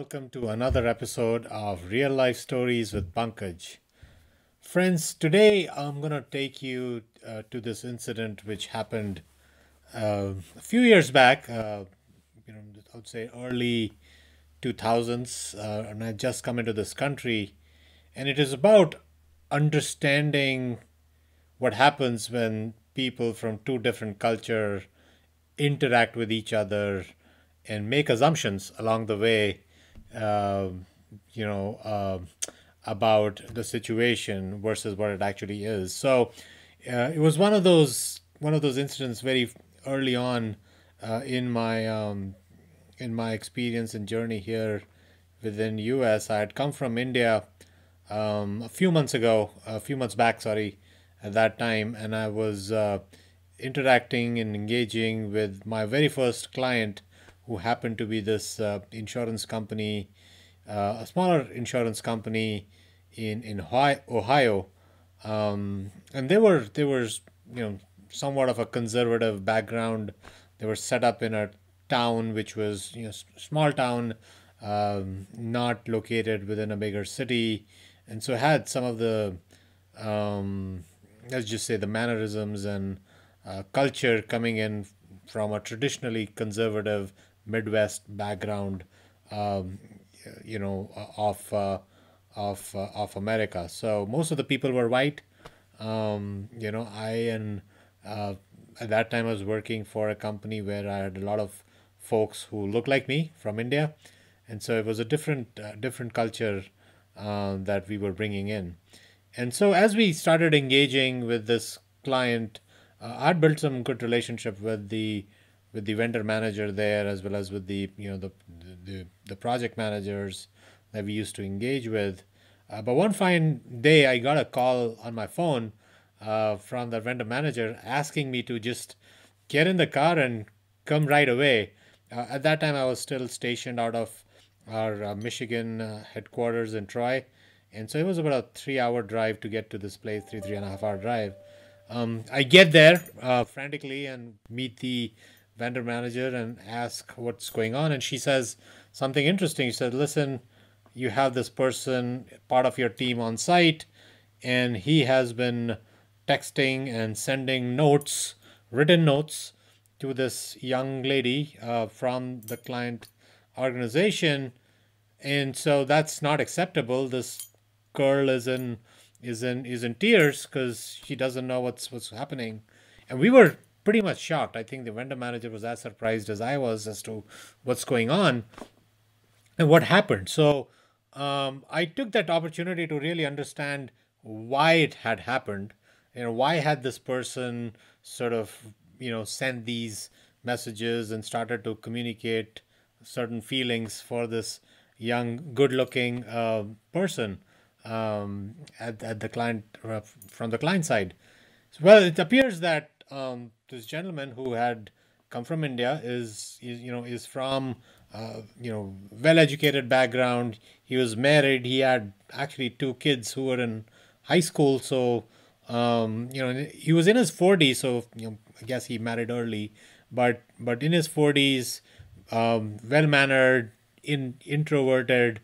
welcome to another episode of Real Life Stories with Pankaj. Friends, today I'm going to take you uh, to this incident which happened uh, a few years back, uh, you know, I would say early 2000s, uh, and I just come into this country, and it is about understanding what happens when people from two different culture interact with each other and make assumptions along the way, you know, uh, about the situation versus what it actually is. So uh, it was one of those one of those incidents very early on uh, in my um, in my experience and journey here within U.S. I had come from India um, a few months ago, a few months back, sorry, at that time, and I was uh, interacting and engaging with my very first client, who happened to be this uh, insurance company, uh, a smaller insurance company in in Ohio, um, and they were they were you know somewhat of a conservative background. They were set up in a town which was you know small town, um, not located within a bigger city, and so had some of the um, let's just say the mannerisms and uh, culture coming in from a traditionally conservative Midwest background, um, you know, of uh, of uh, of America. So most of the people were white. Um, you know, I and uh, at that time I was working for a company where I had a lot of folks who looked like me from India, and so it was a different uh, different culture uh, that we were bringing in. And so as we started engaging with this client, uh, I'd built some good relationship with the with the vendor manager there as well as with the you know the the, the project managers that we used to engage with. Uh, but one fine day, I got a call on my phone uh, from the vendor manager asking me to just get in the car and come right away. Uh, at that time, I was still stationed out of our uh, Michigan uh, headquarters in Troy. And so it was about a three hour drive to get to this place, three, three and a half hour drive. Um, I get there uh, frantically and meet the vendor manager and ask what's going on. And she says something interesting. She said, Listen, you have this person, part of your team on site, and he has been texting and sending notes, written notes, to this young lady uh, from the client organization. And so that's not acceptable. This girl is in is in is in tears because she doesn't know what's what's happening. And we were pretty much shocked. I think the vendor manager was as surprised as I was as to what's going on and what happened. So um, I took that opportunity to really understand why it had happened. You know, why had this person sort of, you know, sent these messages and started to communicate certain feelings for this young, good-looking uh, person um, at, at the client uh, from the client side. Well, it appears that um, this gentleman who had come from India is, is you know is from uh, you know well educated background. He was married. He had actually two kids who were in high school. So um, you know he was in his 40s. So you know I guess he married early, but but in his 40s, um, well mannered, in introverted,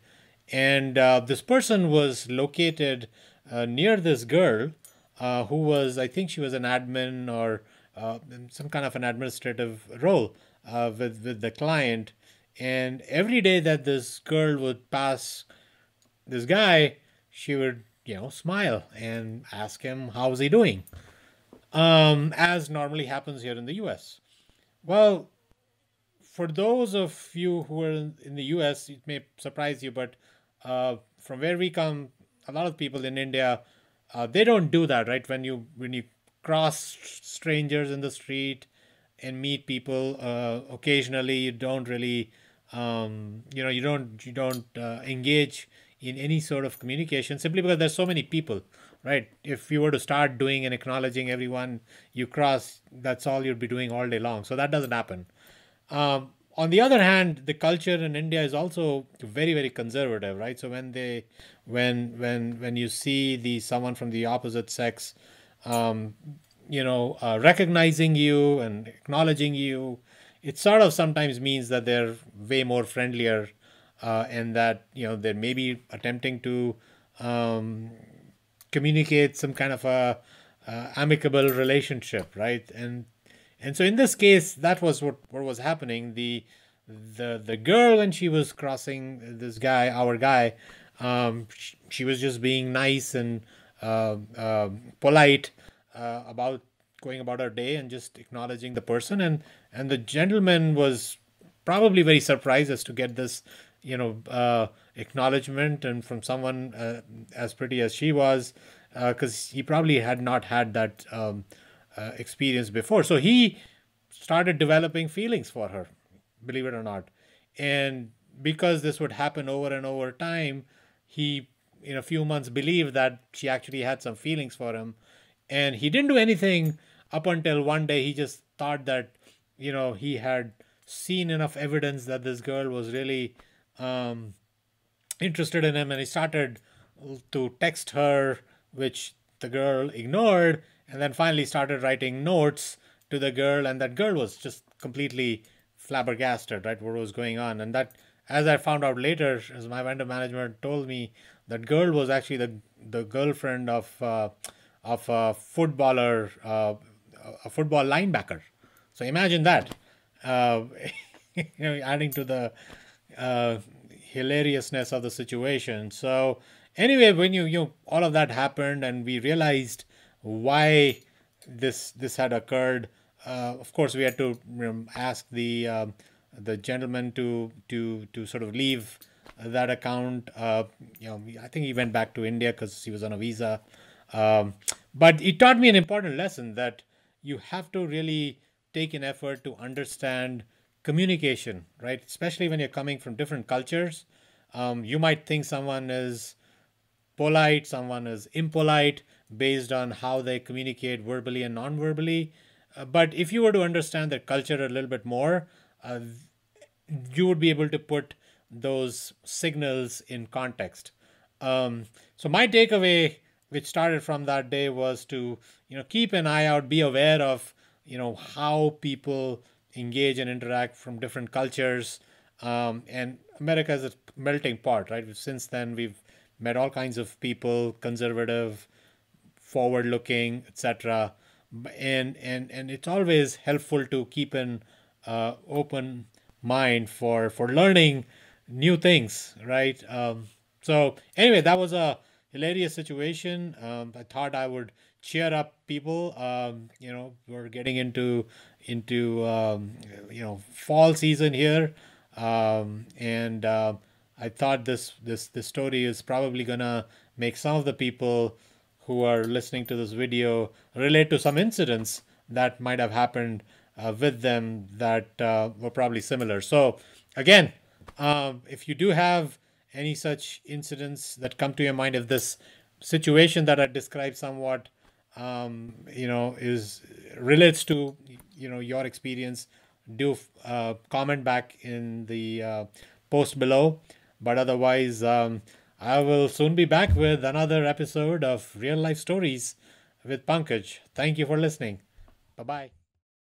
and uh, this person was located uh, near this girl uh, who was I think she was an admin or uh, some kind of an administrative role uh, with with the client. And every day that this girl would pass this guy, she would you know smile and ask him how's he doing, um, as normally happens here in the U.S. Well, for those of you who are in the U.S., it may surprise you, but uh, from where we come, a lot of people in India, uh, they don't do that, right? When you when you cross strangers in the street and meet people uh, occasionally you don't really um, you know you don't you don't uh, engage in any sort of communication simply because there's so many people right? If you were to start doing and acknowledging everyone you cross that's all you'd be doing all day long. So that doesn't happen. Um, on the other hand the culture in india is also very very conservative right so when they when when when you see the someone from the opposite sex um, you know, uh, recognizing you and acknowledging you, it sort of sometimes means that they're way more friendlier uh, and that you know they may be attempting to um, communicate some kind of a uh, amicable relationship, right? And and so in this case, that was what what was happening. The the the girl when she was crossing this guy, our guy, um, she, she was just being nice and uh, uh, polite uh, about going about her day and just acknowledging the person and and the gentleman was probably very surprised as to get this you know uh, acknowledgement and from someone uh, as pretty as she was because uh, he probably had not had that um, uh, experience before. So he started developing feelings for her believe it or not. And because this would happen over and over time he in a few months believed that she actually had some feelings for him. And he didn't do anything up until one day he just thought that you know he had seen enough evidence that this girl was really um, interested in him. And he started to text her which the girl ignored and then finally started writing notes to the girl and that girl was just completely flabbergasted right what was going on and that as i found out later as my vendor manager told me that girl was actually the the girlfriend of uh, of a footballer uh, a football linebacker. So imagine that, uh, you know, adding to the uh, hilariousness of the situation. So anyway, when you you know, all of that happened, and we realized why this this had occurred. Uh, of course, we had to ask the um, the gentleman to to to sort of leave that account. Uh, you know, I think he went back to India because he was on a visa. Um, but it taught me an important lesson that you have to really take an effort to understand communication, right? Especially when you're coming from different cultures. Um, you might think someone is polite, someone is impolite based on how they communicate verbally and non verbally. Uh, but if you were to understand their culture a little bit more, uh, you would be able to put those signals in context. Um, so, my takeaway which started from that day was to you know keep an eye out be aware of you know how people engage and interact from different cultures um, and america is a melting pot right since then we've met all kinds of people conservative forward looking etc and and and it's always helpful to keep an uh, open mind for for learning new things right um, so anyway that was a hilarious situation. Um, I thought I would cheer up people. Um, you know, we're getting into into um, you know fall season here, um, and uh, I thought this this this story is probably gonna make some of the people who are listening to this video relate to some incidents that might have happened uh, with them that uh, were probably similar. So again, um, if you do have any such incidents that come to your mind if this situation that i described somewhat um, you know is relates to you know your experience do uh, comment back in the uh, post below but otherwise um, i will soon be back with another episode of real life stories with pankaj. Thank you for listening. Bye bye